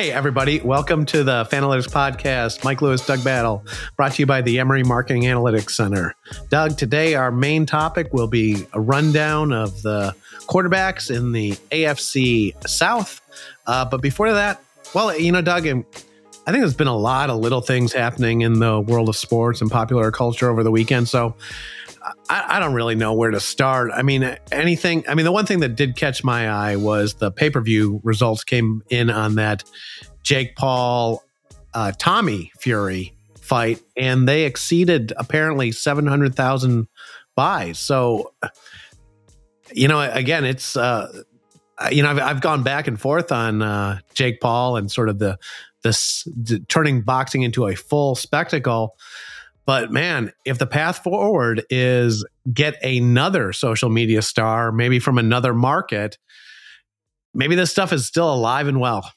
Hey, everybody. Welcome to the Fanalytics Podcast. Mike Lewis, Doug Battle, brought to you by the Emory Marketing Analytics Center. Doug, today our main topic will be a rundown of the quarterbacks in the AFC South. Uh, but before that, well, you know, Doug, I think there's been a lot of little things happening in the world of sports and popular culture over the weekend. So I, I, don't really know where to start. I mean, anything. I mean, the one thing that did catch my eye was the pay per view results came in on that Jake Paul, uh, Tommy Fury fight, and they exceeded apparently seven hundred thousand buys. So, you know, again, it's. Uh, you know, I've, I've gone back and forth on uh, Jake Paul and sort of the this turning boxing into a full spectacle. But man, if the path forward is get another social media star, maybe from another market, maybe this stuff is still alive and well.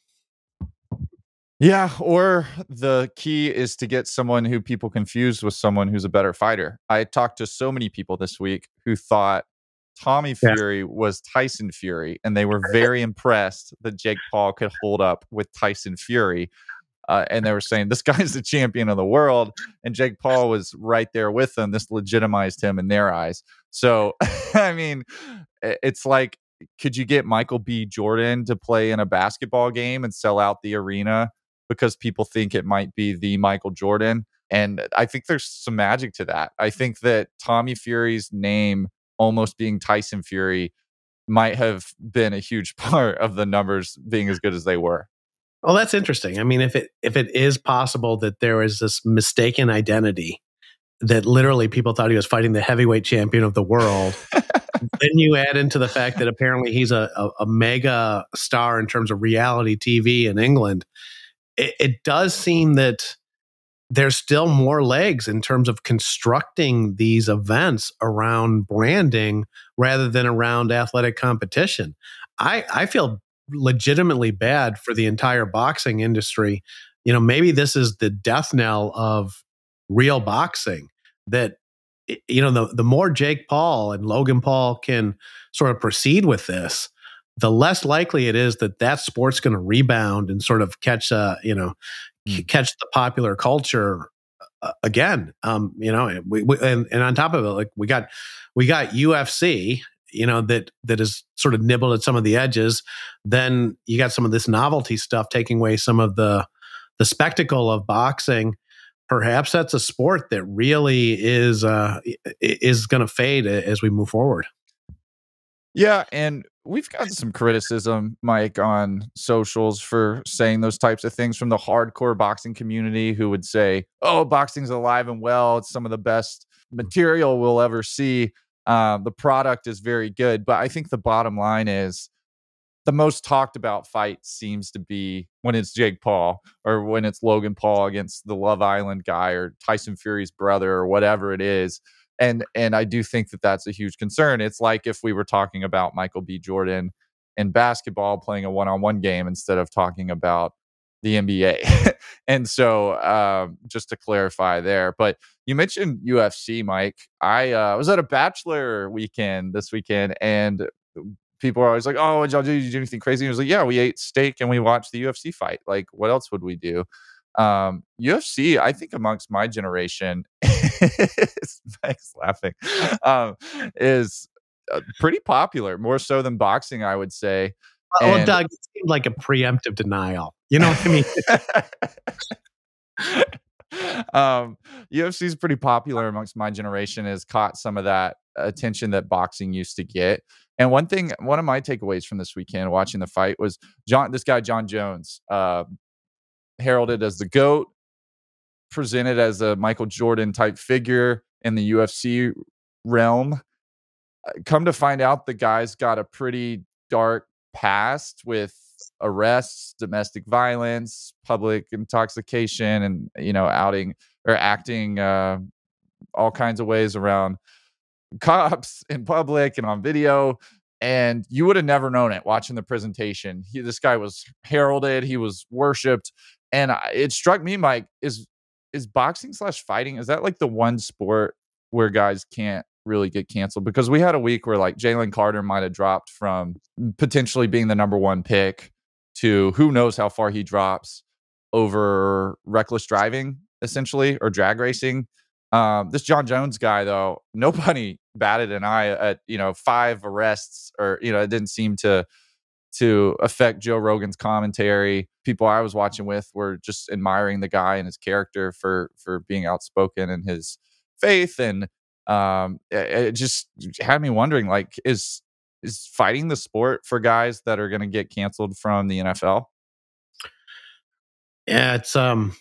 Yeah, or the key is to get someone who people confuse with someone who's a better fighter. I talked to so many people this week who thought Tommy Fury yeah. was Tyson Fury, and they were very impressed that Jake Paul could hold up with Tyson Fury. Uh, and they were saying this guy's the champion of the world, and Jake Paul was right there with them. This legitimized him in their eyes. So, I mean, it's like, could you get Michael B. Jordan to play in a basketball game and sell out the arena because people think it might be the Michael Jordan? And I think there's some magic to that. I think that Tommy Fury's name almost being Tyson Fury might have been a huge part of the numbers being as good as they were. Well, that's interesting. I mean, if it if it is possible that there is this mistaken identity that literally people thought he was fighting the heavyweight champion of the world, then you add into the fact that apparently he's a, a, a mega star in terms of reality TV in England. It, it does seem that there's still more legs in terms of constructing these events around branding rather than around athletic competition. I, I feel legitimately bad for the entire boxing industry. You know, maybe this is the death knell of real boxing that you know the the more Jake Paul and Logan Paul can sort of proceed with this, the less likely it is that that sport's going to rebound and sort of catch uh you know mm. catch the popular culture uh, again. Um, you know, we, we and, and on top of it, like we got we got UFC you know that that is sort of nibbled at some of the edges then you got some of this novelty stuff taking away some of the the spectacle of boxing. Perhaps that's a sport that really is uh is going to fade as we move forward. Yeah and we've got some criticism mike on socials for saying those types of things from the hardcore boxing community who would say oh boxing's alive and well. It's some of the best material we'll ever see um, the product is very good, but I think the bottom line is the most talked about fight seems to be when it's Jake Paul or when it's Logan Paul against the Love Island guy or Tyson Fury's brother or whatever it is. And and I do think that that's a huge concern. It's like if we were talking about Michael B. Jordan in basketball playing a one-on-one game instead of talking about the NBA. and so, um, just to clarify there, but you mentioned UFC, Mike. I uh, was at a bachelor weekend this weekend, and people are always like, "Oh, what y'all do? Did you do anything crazy?" And I was like, "Yeah, we ate steak and we watched the UFC fight. Like, what else would we do?" Um, UFC, I think amongst my generation, Mike's laughing, um, is uh, pretty popular, more so than boxing, I would say. Well, and, Doug, it seemed like a preemptive denial. You know what I mean? um, UFC is pretty popular amongst my generation. Has caught some of that attention that boxing used to get. And one thing, one of my takeaways from this weekend watching the fight was Jon. This guy, Jon Jones, uh, heralded as the goat, presented as a Michael Jordan type figure in the UFC realm. Uh, come to find out, the guy's got a pretty dark past with arrests, domestic violence, public intoxication, and you know, outing or acting uh, all kinds of ways around cops in public and on video. And you would have never known it watching the presentation. He, this guy was heralded, he was worshipped, and I, it struck me, Mike, is is boxing slash fighting is that like the one sport where guys can't really get canceled because we had a week where like Jalen Carter might have dropped from potentially being the number one pick to who knows how far he drops over reckless driving, essentially, or drag racing. Um, this Jon Jones guy, though, nobody batted an eye at you know five arrests, or you know, it didn't seem to to affect Joe Rogan's commentary. People I was watching with were just admiring the guy and his character for for being outspoken and his faith, and um, it, it just had me wondering, like, is is fighting the sport for guys that are going to get canceled from the NFL? Yeah, it's um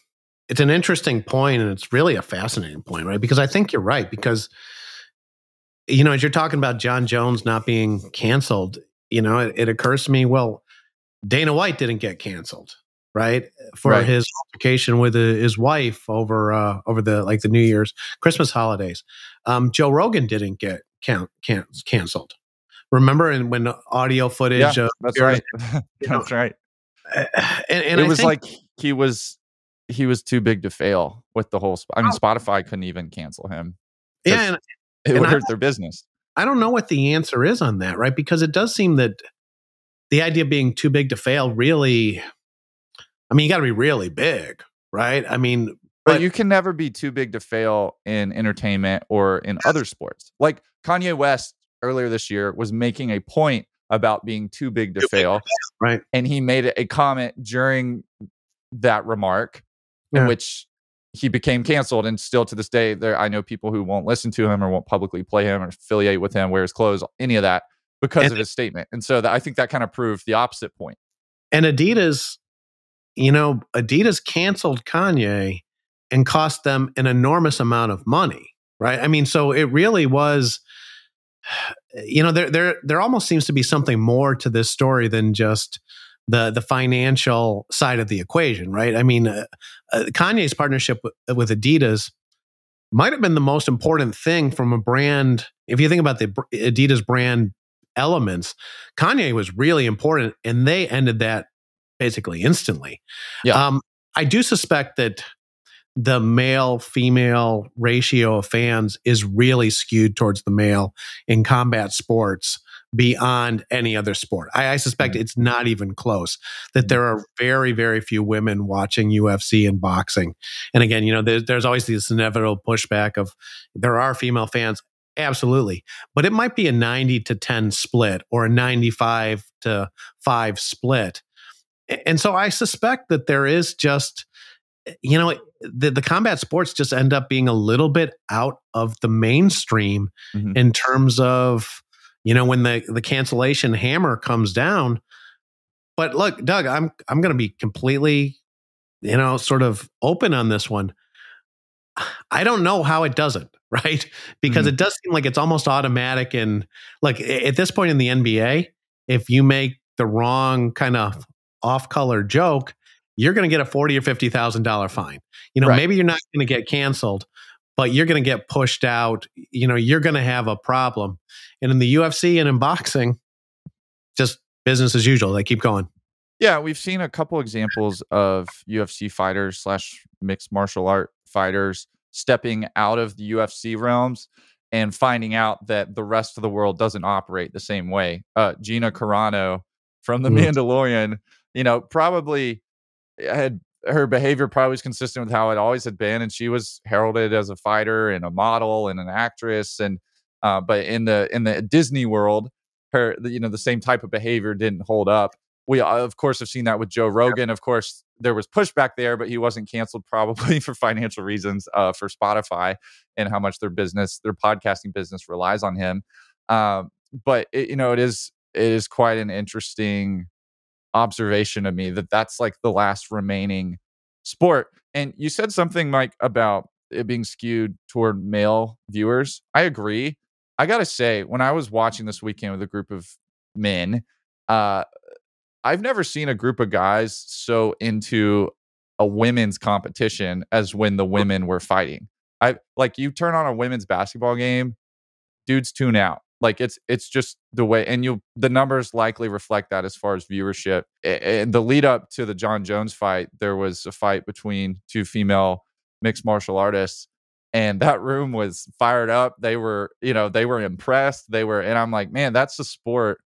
it's an interesting point and it's really a fascinating point, right? Because I think you're right because you know, as you're talking about Jon Jones not being canceled, you know, it, it occurs to me, well, Dana White didn't get canceled, right? For Right. his altercation with uh, his wife over uh over the like the New Year's Christmas holidays. Um Joe Rogan didn't get can, can, canceled. Remember and when audio footage Yeah, of that's right. that's right. and, and it I was think- like he was he was too big to fail with the whole. I mean, Spotify couldn't even cancel him. yeah, and It would I- hurt their business. I don't know what the answer is on that, right? Because it does seem that the idea of being too big to fail really, I mean, you got to be really big, right? I mean, But, but- you can never be too big to fail in entertainment or in other sports. Like Kanye West earlier this year was making a point about being too big to Too big fail, right? and he made a comment during that remark in which he became canceled and still to this day there i know people who won't listen to him or won't publicly play him or affiliate with him wear his clothes any of that because And of his statement and so that, i think that kind of proved the opposite point. point And Adidas, you know, Adidas canceled Kanye and cost them an enormous amount of money, right? I mean, so it really was, you know, there there there almost seems to be something more to this story than just the the financial side of the equation, right? I mean, uh, uh, Kanye's partnership with, with Adidas might have been the most important thing from a brand. If you think about the Adidas brand elements, Kanye was really important, and they ended that basically instantly. Yeah. Um, I do suspect that the male female ratio of fans is really skewed towards the male in combat sports beyond any other sport. I, I suspect Mhm. it's not even close. That there are very, very few women watching UFC and boxing. And again, you know, there's, there's always this inevitable pushback of there are female fans. Absolutely. But it might be a 90 to 10 split or a 95 to 5 split. And so I suspect that there is just, you know, the, the combat sports just end up being a little bit out of the mainstream Mhm. in terms of, you know, when the, the cancellation hammer comes down. But look, Doug, I'm I'm going to be completely, you know, sort of open on this one. I don't know how it doesn't, right? Because Mhm. it does seem like it's almost automatic. And like at this point in the NBA, if you make the wrong kind of off color joke, you're going to get a forty or fifty thousand dollar fine. You know, Right. maybe you're not going to get canceled, but you're going to get pushed out. You know, you're going to have a problem. And in the UFC and in boxing, just business as usual. They keep going. yeah we've seen a couple examples of ufc fighters slash mixed martial art fighters stepping out of the ufc realms and finding out that the rest of the world doesn't operate the same way uh gina carano from the Mm. mandalorian you know probably had her behavior probably was consistent with how it always had been and she was heralded as a fighter and a model and an actress and uh, but in the in the disney world her you know the same type of behavior didn't hold up. We uh, of course have seen that with joe rogan. Of course there was pushback there but he wasn't canceled probably for financial reasons uh, for spotify and how much their business their podcasting business relies on him. Um, but it, you know it is it is quite an interesting observation of me that that's like the last remaining sport. And you said something, Mike, about it being skewed toward male viewers. I agree. I gotta say, when I was watching this weekend with a group of men, uh, I've never seen a group of guys so into a women's competition as when the women were fighting. I like you turn on a women's basketball game, dudes tune out. Like it's it's just the way, and you the numbers likely reflect that as far as viewership. And the lead up to the Jon Jones fight, there was a fight between two female mixed martial artists, and that room was fired up. They were, you know, they were impressed. They were, and I'm like, man, that's a sport.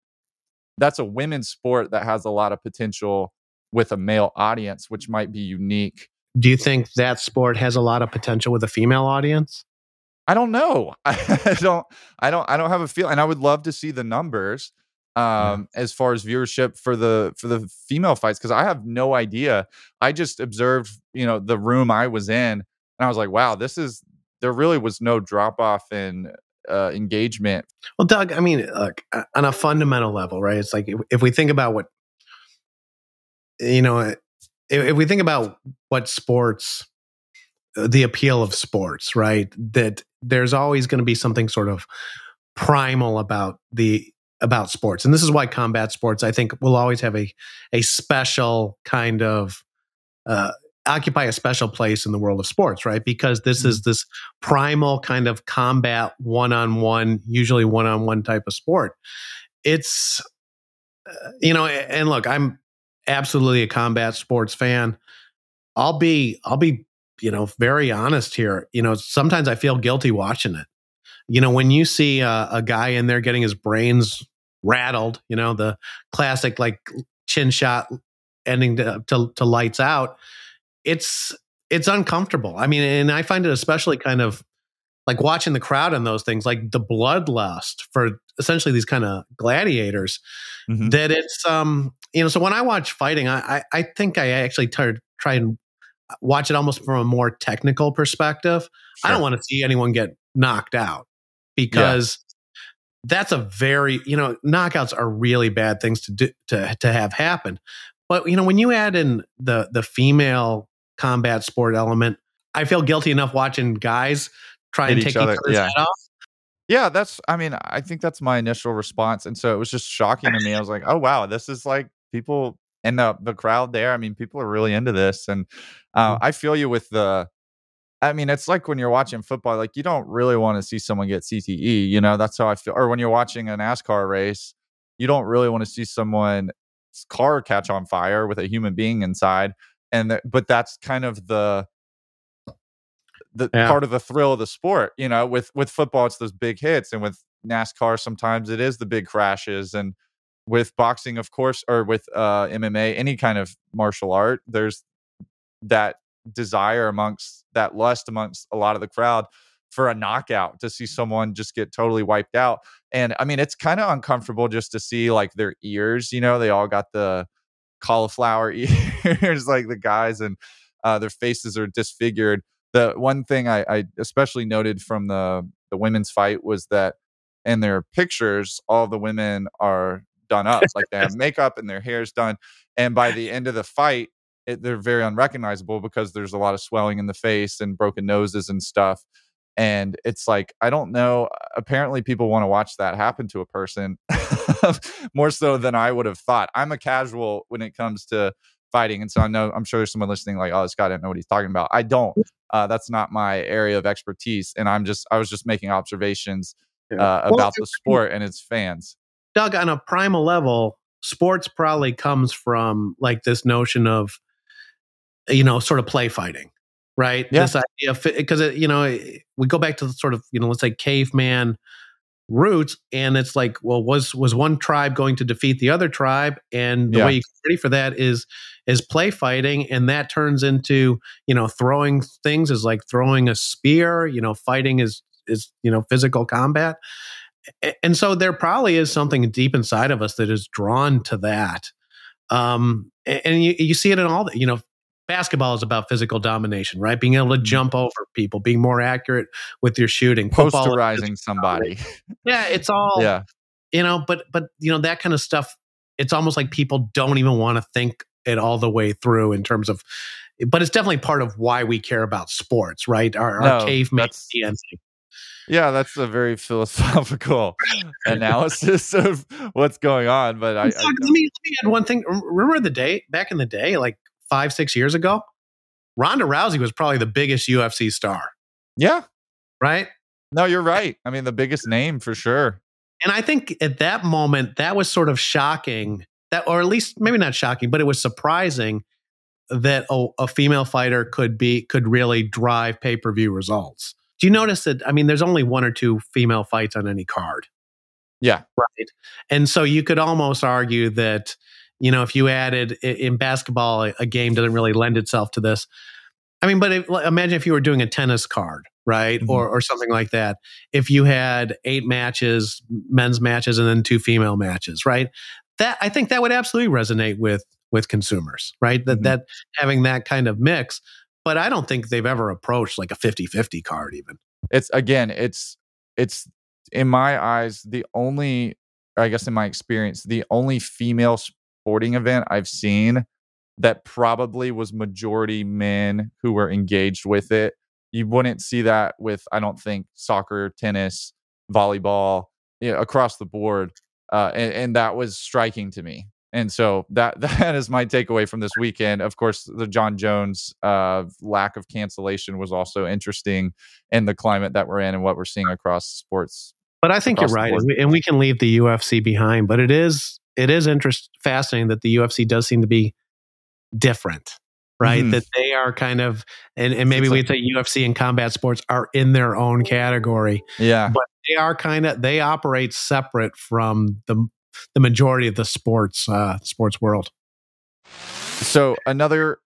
That's a women's sport that has a lot of potential with a male audience, which might be unique. Do you think that sport has a lot of potential with a female audience? I don't know. I don't. I don't. I don't have a feel, and I would love to see the numbers um, yeah. as far as viewership for the for the female fights because I have no idea. I just observed, you know, the room I was in, and I was like, wow, this is. There really was no drop off in uh, engagement. Well, Doug, I mean, look on a fundamental level, right? It's like if, if we think about what you know, if, if we think about what sports the appeal of sports, right? That there's always going to be something sort of primal about the about sports. And this is why combat sports I think will always have a a special kind of uh, occupy a special place in the world of sports, right? Because this mm-hmm. is this primal kind of combat one-on-one, usually one-on-one type of sport. It's uh, you know, and look, I'm absolutely a combat sports fan. I'll be I'll be you know, very honest here. You know, sometimes I feel guilty watching it. You know, when you see a, a guy in there getting his brains rattled, you know, the classic like chin shot ending to, to, to lights out, it's it's uncomfortable. I mean, and I find it especially kind of like watching the crowd in those things, like the bloodlust for essentially these kind of gladiators. Mm-hmm. That it's um you know, so when I watch fighting, I I, I think I actually try, try and watch it almost from a more technical perspective. Sure. I don't want to see anyone get knocked out because yeah. that's a very, you know, knockouts are really bad things to do to to have happen. But you know, when you add in the the female combat sport element, I feel guilty enough watching guys try Hit and take each, other, yeah. head off. Yeah, that's I mean, I think that's my initial response. And so it was just shocking to me. I was like, oh wow, this is like people and the the crowd there. I mean, people are really into this, and uh, mm-hmm. I feel you with the. I mean, it's like when you're watching football, like you don't really want to see someone get CTE. You know, that's how I feel. Or when you're watching a NASCAR race, you don't really want to see someone's car catch on fire with a human being inside. And th- but that's kind of the the yeah. part of the thrill of the sport. You know, with with football, it's those big hits, and with NASCAR, sometimes it is the big crashes and with boxing of course or with uh, mma any kind of martial art there's that desire amongst that lust amongst a lot of the crowd for a knockout to see someone just get totally wiped out. And i mean it's kind of uncomfortable just to see like their ears you know they all got the cauliflower ears like the guys and uh, their faces are disfigured. The one thing I, I especially noted from the the women's fight was that in their pictures all the women are done up. like they have makeup and their hair's done. And by the end of the fight, it, they're very unrecognizable because there's a lot of swelling in the face and broken noses and stuff. And it's like, I don't know. Apparently, people want to watch that happen to a person more so than I would have thought. I'm a casual when it comes to fighting. And so I know, I'm sure there's someone listening like, oh, this guy didn't know what he's talking about. I don't. Uh, that's not my area of expertise. And I'm just, I was just making observations uh, about the sport and its fans. Doug, on a primal level, sports probably comes from like this notion of, you know, sort of play fighting, right? Yeah. This idea, because, you know, we go back to the sort of, you know, let's say caveman roots and it's like well was was one tribe going to defeat the other tribe and the yeah. way you get ready for that is is play fighting and that turns into you know throwing things is like throwing a spear you know fighting is is you know physical combat and so there probably is something deep inside of us that is drawn to that. Um, and you, you see it in all the, you know, basketball is about physical domination, right? Being able to mm-hmm. jump over people, being more accurate with your shooting, posterizing somebody. Yeah, it's all, yeah. you know, but, but, you know, that kind of stuff, it's almost like people don't even want to think it all the way through in terms of, but it's definitely part of why we care about sports, right? Our, our no, caveman DNA. Yeah, that's a very philosophical analysis of what's going on. But I, I let, me, let me add one thing. Remember the day back in the day, like five, six years ago, Ronda Rousey was probably the biggest UFC star. Yeah. Right? No, you're right. I mean, the biggest name for sure. And I think at that moment, that was sort of shocking. That, or at least maybe not shocking, but it was surprising that a, a female fighter could be could really drive pay per view results. Do you notice that? I mean, there's only one or two female fights on any card. Yeah. Right. And so you could almost argue that you know, if you added in basketball, a game doesn't really lend itself to this. I mean, but if, imagine if you were doing a tennis card, right, mm-hmm. or or something like that. If you had eight matches, men's matches, and then two female matches, right? That I think that would absolutely resonate with with consumers, right? That mm-hmm. that having that kind of mix. But I don't think they've ever approached like a 50-50 card even. It's again, it's it's in my eyes the only I guess in my experience, the only female sporting event I've seen that probably was majority men who were engaged with it. You wouldn't see that with, I don't think, soccer, tennis, volleyball, you know, across the board. Uh, and, and that was striking to me. And so that that is my takeaway from this weekend. Of course, the Jon Jones uh, lack of cancellation was also interesting in the climate that we're in and what we're seeing across sports. But I think you're right, and we, and we, can leave the UFC behind. But it is it is interest fascinating that the UFC does seem to be different, right? Mm-hmm. That they are kind of, and, and maybe we'd say UFC and combat sports are in their own category. Yeah. But they are kind of, they operate separate from the, the majority of the sports, uh, sports world. So another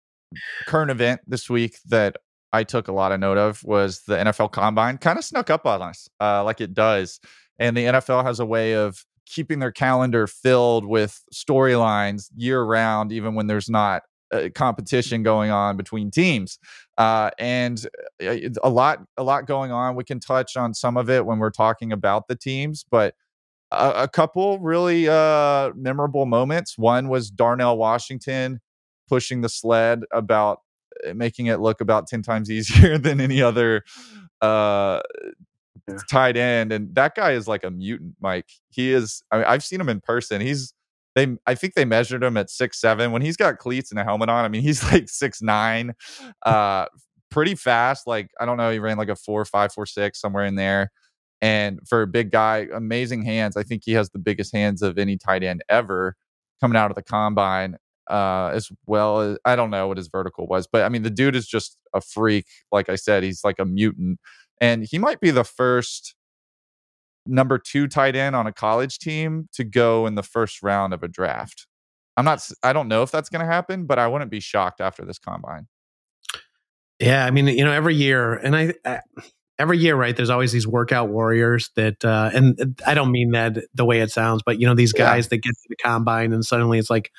current event this week that I took a lot of note of was the NFL Combine. Kind of snuck up on us, uh, like it does, and the NFL has a way of keeping their calendar filled with storylines year round, even when there's not a competition going on between teams. Uh, and uh, a lot, a lot going on. We can touch on some of it when we're talking about the teams, but a, a couple really uh, memorable moments. One was Darnell Washington pushing the sled about uh, making it look about 10 times easier than any other uh, yeah. tight end, and that guy is like a mutant. Mike, he is. I mean, I've seen him in person. He's they. I think they measured him at six seven when he's got cleats and a helmet on. I mean, he's like six nine, uh, pretty fast. Like I don't know, he ran like a four five four six somewhere in there. And for a big guy, amazing hands. I think he has the biggest hands of any tight end ever coming out of the combine. Uh, as well as I don't know what his vertical was, but I mean the dude is just a freak. Like I said, he's like a mutant and he might be the first number two tight end on a college team to go in the first round of a draft. I'm not, I don't know if that's going to happen, but I wouldn't be shocked after this combine. Yeah. I mean, you know, every year, and I, I every year, right? There's always these workout warriors that, uh, and I don't mean that the way it sounds, but you know, these guys yeah. that get to the combine and suddenly it's like,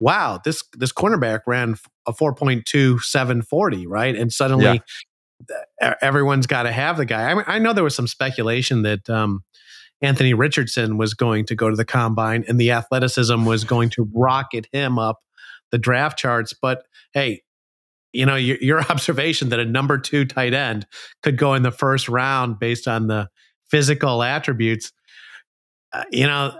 wow, this this cornerback ran a 4.2740, right? And suddenly yeah everyone's got to have the guy. I, mean, I know there was some speculation that um, Anthony Richardson was going to go to the combine and the athleticism was going to rocket him up the draft charts. But hey, you know, your, your observation that a number two tight end could go in the first round based on the physical attributes, uh, you know,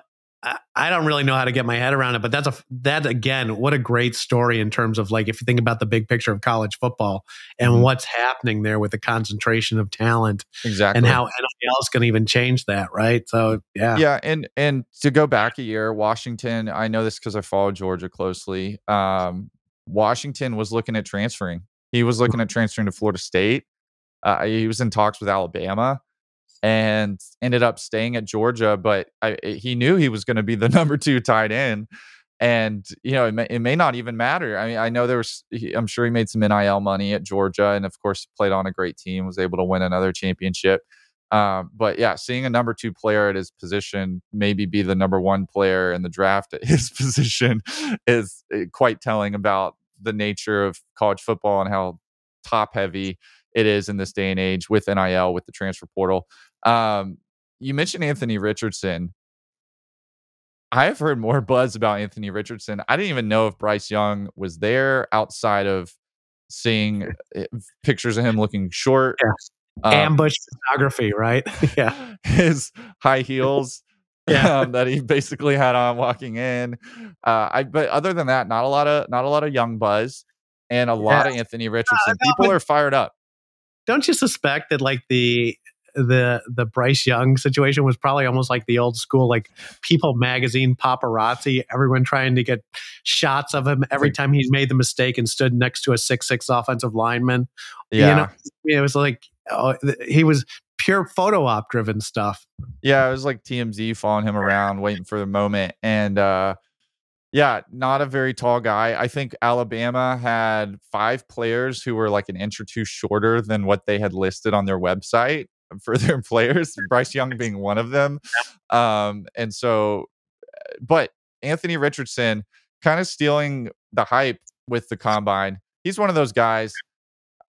I don't really know how to get my head around it, but that's a that again, what a great story in terms of like if you think about the big picture of college football and mm-hmm. what's happening there with the concentration of talent, exactly, and how NIL to even change that, right? So yeah, yeah, and and to go back a year, Washington. I know this because I follow Georgia closely. Um, Washington was looking at transferring. He was looking at transferring to Florida State. Uh, he was in talks with Alabama and ended up staying at Georgia. But I, he knew he was going to be the number two tight end. And you know, it may, it may not even matter. I mean, I know there was. He, I'm sure he made some NIL money at Georgia, and of course, played on a great team, was able to win another championship. Um, but yeah, seeing a number two player at his position, maybe be the number one player in the draft at his position, is eh, quite telling about the nature of college football and how top heavy it is in this day and age with NIL, with the transfer portal. Um, you mentioned Anthony Richardson. I have heard more buzz about Anthony Richardson. I didn't even know if Bryce Young was there outside of seeing eh, pictures of him looking short. Yeah. Um, Ambush photography, right? yeah. His high heels. yeah. Um, that he basically had on walking in. Uh, I but other than that, not a lot of not a lot of young buzz and a lot of Anthony Richardson. People are fired up. Don't you suspect that like the the the Bryce Young situation was probably almost like the old school like People magazine paparazzi, everyone trying to get shots of him every time he made the mistake and stood next to a six six offensive lineman. Yeah, you know, it was like oh, he was pure photo op driven stuff. Yeah, it was like TMZ following him around, waiting for the moment, and uh Yeah, not a very tall guy. I think Alabama had five players who were like an inch or two shorter than what they had listed on their website for their players. Bryce Young being one of them. Um, and so, uh, but Anthony Richardson kind of stealing the hype with the combine. He's one of those guys.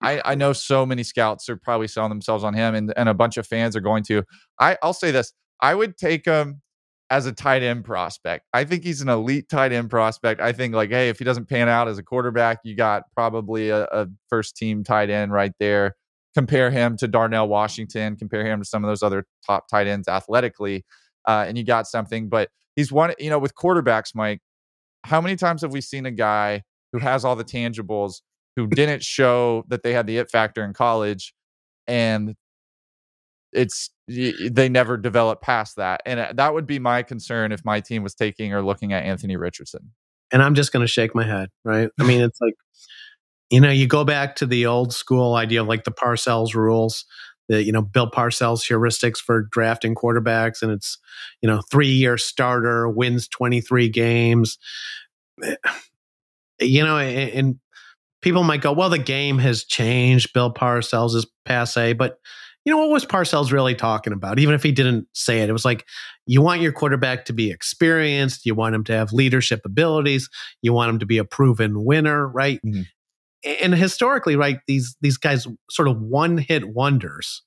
I, I know so many scouts are probably selling themselves on him, and, and a bunch of fans are going to. I, I'll say this: I would take him as a tight end prospect. I think he's an elite tight end prospect. I think like, hey, if he doesn't pan out as a quarterback, you got probably a, a first team tight end right there. Compare him to Darnell Washington. Compare him to some of those other top tight ends athletically, uh, and you got something. But he's one. You know, with quarterbacks, Mike, how many times have we seen a guy who has all the tangibles who didn't show that they had the it factor in college, and it's they never develop past that. And uh, that would be my concern if my team was taking or looking at Anthony Richardson. And I'm just going to shake my head, right? I mean, it's like, you know, you go back to the old school idea of like the Parcells rules, the, you know, Bill Parcells heuristics for drafting quarterbacks. And it's, you know, three year starter, wins 23 games. Eh, you know, and people might go, well, the game has changed. Bill Parcells is passe. But you know, what was Parcells really talking about? Even if he didn't say it, it was like you want your quarterback to be experienced, you want him to have leadership abilities, you want him to be a proven winner, right? Mm-hmm. And historically, right, these these guys sort of one hit wonders,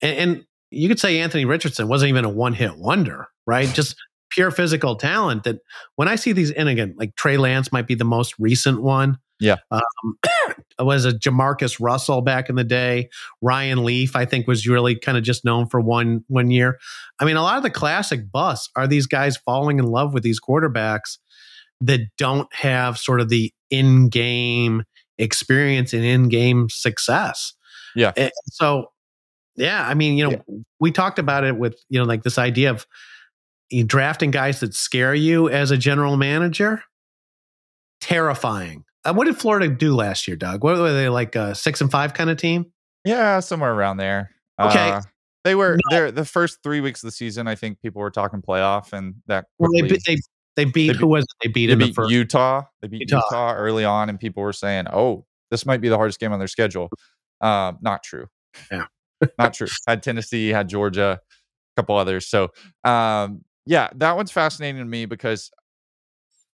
and, and you could say Anthony Richardson wasn't even a one hit wonder, right? Just pure physical talent. That when I see these, and again, like Trey Lance might be the most recent one. Yeah. Um, was a JaMarcus Russell back in the day. Ryan Leaf, I think, was really kind of just known for one one year. I mean, a lot of the classic busts are these guys falling in love with these quarterbacks that don't have sort of the in-game experience and in-game success. Yeah. And so, yeah, I mean, you know, yeah. we talked about it with you know, like this idea of drafting guys that scare you as a general manager. Terrifying what did Florida do last year, Doug? What were they like a six and five kind of team? Yeah, somewhere around there. Okay. Uh, they were no. there the first three weeks of the season. I think people were talking playoff, and that quickly, well, they, they, they beat they who was it? they beat they beat the Utah. They beat Utah. Utah. early on, and people were saying, "Oh, this might be the hardest game on their schedule." Um, not true. Yeah, not true. Had Tennessee, had Georgia, a couple others. So, um, yeah, that one's fascinating to me because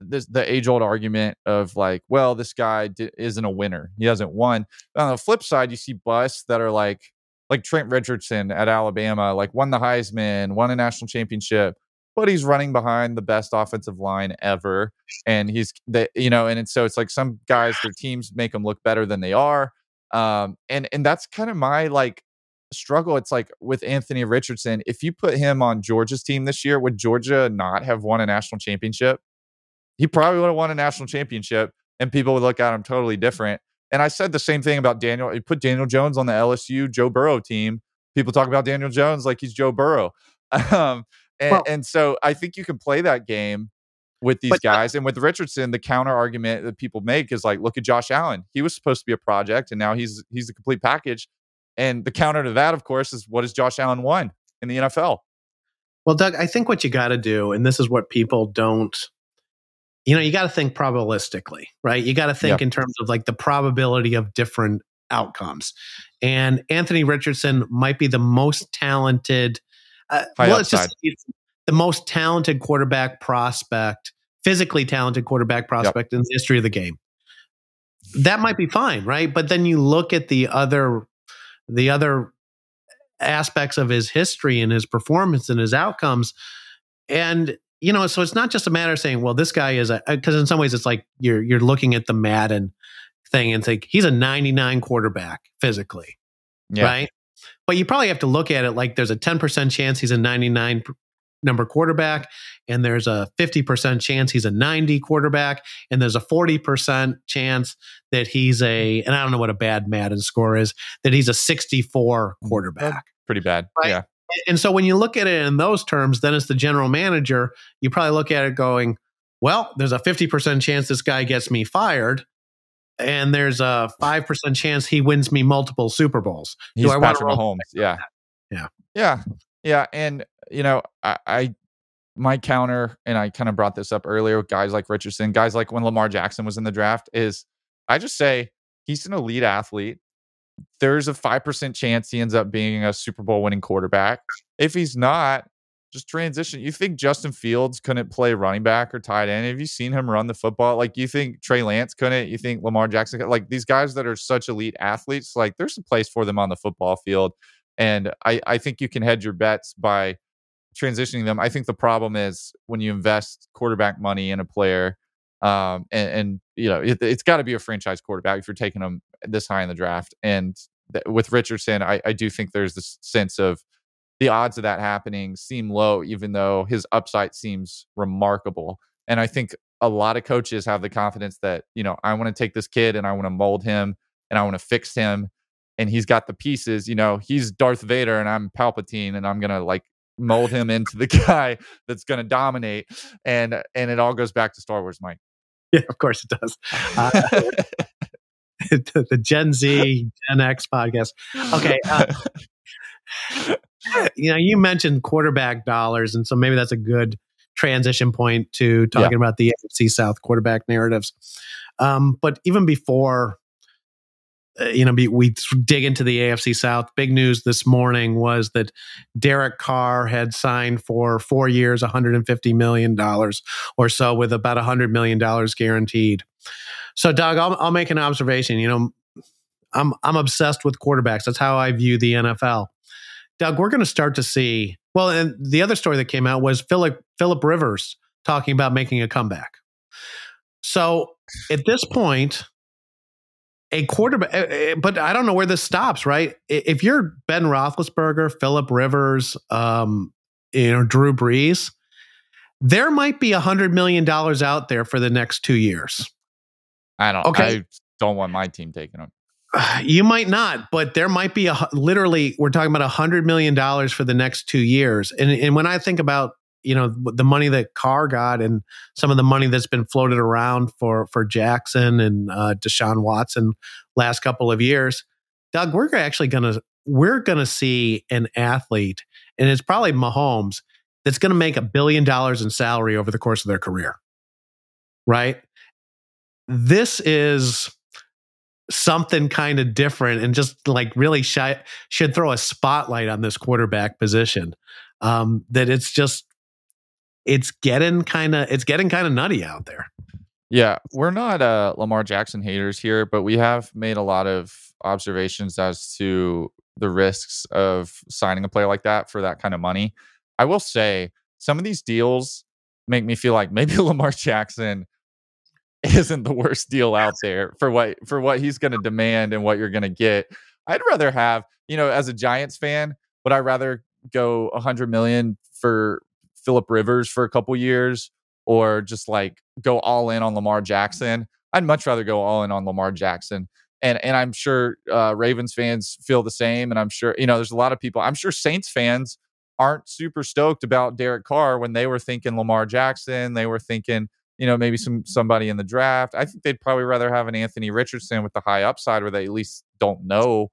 this the age old argument of like, well, this guy isn't a winner. He hasn't won. But on the flip side, you see busts that are like like Trent Richardson at Alabama, like won the Heisman, won a national championship, but he's running behind the best offensive line ever, and he's the you know, and it's, so it's like some guys, their teams make them look better than they are, um, and and that's kind of my like struggle. It's like with Anthony Richardson, if you put him on Georgia's team this year, would Georgia not have won a national championship? He probably would have won a national championship and people would look at him totally different. And I said the same thing about Daniel. You put Daniel Jones on the LSU Joe Burrow team. People talk about Daniel Jones like he's Joe Burrow. Um, and, well, and, so I think you can play that game with these guys. and with Richardson, the counter argument that people make is like, look at Josh Allen. He was supposed to be a project, and now he's he's a complete package. And the counter to that, of course, is what has Josh Allen won in the NFL? Well, Doug, I think what you got to do, and this is what people don't you know, you got to think probabilistically, right? You got to think yep. in terms of like the probability of different outcomes. And Anthony Richardson might be the most talented, uh, well, it's just the most talented quarterback prospect, physically talented quarterback prospect yep. in the history of the game. That might be fine, right? But then you look at the other, the other aspects of his history and his performance and his outcomes, and you know, so it's not just a matter of saying, well, this guy is a because in some ways it's like you're you're looking at the Madden thing and think he's a 99 quarterback physically, yeah. right? But you probably have to look at it like there's a 10% chance he's a 99 number quarterback, and there's a 50% chance he's a 90 quarterback, and there's a 40% chance that he's a, and I don't know what a bad Madden score is, that he's a 64 mm, quarterback. Pretty bad. Right? Yeah. And so when you look at it in those terms, then as the general manager, you probably look at it going, well, there's a 50% chance this guy gets me fired. And there's a 5% chance he wins me multiple Super Bowls. He's Do I Patrick Mahomes. Yeah. Yeah. Yeah. Yeah. And, you know, I, I my counter, and I kind of brought this up earlier with guys like Richardson, guys like when Lamar Jackson was in the draft, is I just say he's an elite athlete. There's a 5% chance he ends up being a Super Bowl winning quarterback. If he's not, just transition. You think Justin Fields couldn't play running back or tight end? Have you seen him run the football? Like you think Trey Lance couldn't? You think Lamar Jackson? Could? Like these guys that are such elite athletes, like there's a place for them on the football field. And I, I think you can hedge your bets by transitioning them. I think the problem is when you invest quarterback money in a player, um, and, and you know it, has got to be a franchise quarterback if you're taking them this high in the draft. And th- with Richardson, I, I do think there's this sense of the odds of that happening seem low, even though his upside seems remarkable. And I think a lot of coaches have the confidence that, you know, I want to take this kid and I want to mold him and I want to fix him. And he's got the pieces, you know, he's Darth Vader and I'm Palpatine and I'm going to like mold him into the guy that's going to dominate. And, and it all goes back to Star Wars, Mike. Yeah, of course it does. Uh, the Gen Z, Gen X podcast. Okay. Uh, you know, you mentioned quarterback dollars, and so maybe that's a good transition point to talking yeah. about the AFC South quarterback narratives. Um, but even before, Uh, you know, we dig into the AFC South, big news this morning was that Derek Carr had signed for four years, $150 million or so, with about $100 million guaranteed. So, Doug, I'll, I'll make an observation. You know, I'm I'm obsessed with quarterbacks. That's how I view the NFL. Doug, we're going to start to see. Well, and the other story that came out was Philip Philip Rivers talking about making a comeback. So at this point, a quarterback, eh, eh, but I don't know where this stops. Right? If you're Ben Roethlisberger, Philip Rivers, um, you know Drew Brees, there might be a hundred million dollars out there for the next two years. I don't. Okay. I don't want my team taking them. You might not, but there might be a literally. We're talking about a hundred million dollars for the next two years, and and when I think about you know the money that Carr got and some of the money that's been floated around for for Jackson and uh, Deshaun Watson last couple of years, Doug, we're actually gonna we're gonna see an athlete, and it's probably Mahomes that's to make a billion dollars in salary over the course of their career, right? This is something kind of different and just like really shy, should throw a spotlight on this quarterback position. Um, that it's just it's getting kind of it's getting kind of nutty out there. Yeah, we're not uh, Lamar Jackson haters here, but we have made a lot of observations as to the risks of signing a player like that for that kind of money. I will say some of these deals make me feel like maybe Lamar Jackson isn't the worst deal out there for what for what he's going to demand and what you're going to get. I'd rather have, you know, as a Giants fan, would I rather go 100 million for Philip Rivers for a couple years or just like go all in on Lamar Jackson? I'd much rather go all in on Lamar Jackson. And and I'm sure uh, Ravens fans feel the same and I'm sure, you know, there's a lot of people. I'm sure Saints fans aren't super stoked about Derek Carr when they were thinking Lamar Jackson, they were thinking you know, maybe some somebody in the draft. I think they'd probably rather have an Anthony Richardson with the high upside, where they at least don't know,